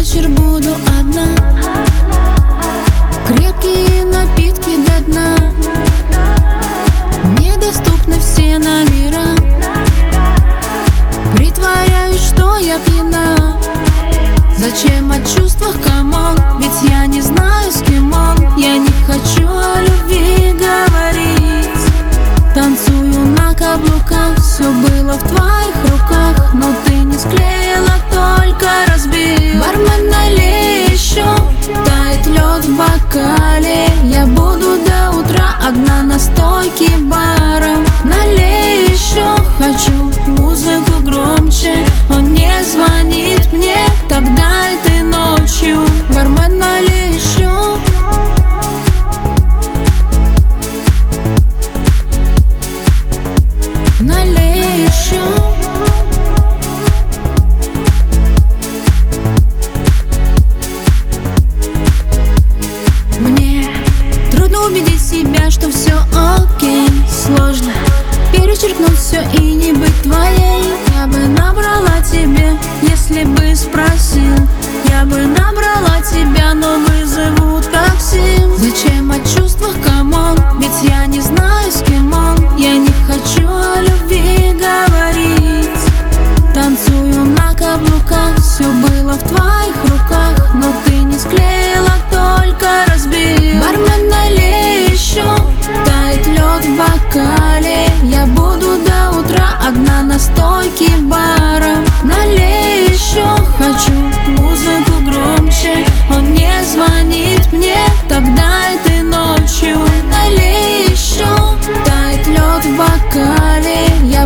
вечер буду одна. Крепкие напитки до дна. Недоступны все номера. Притворяюсь, что я пьяна. Зачем о чувствах, come on? Ведь я не знаю, с кем он. Я не хочу о любви. Мне трудно убедить себя, что все окей. Сложно перечеркнуть все и не быть твоей. Я бы набрала тебе, если бы спросил. Я бы набрала тебя, но вызывала करे या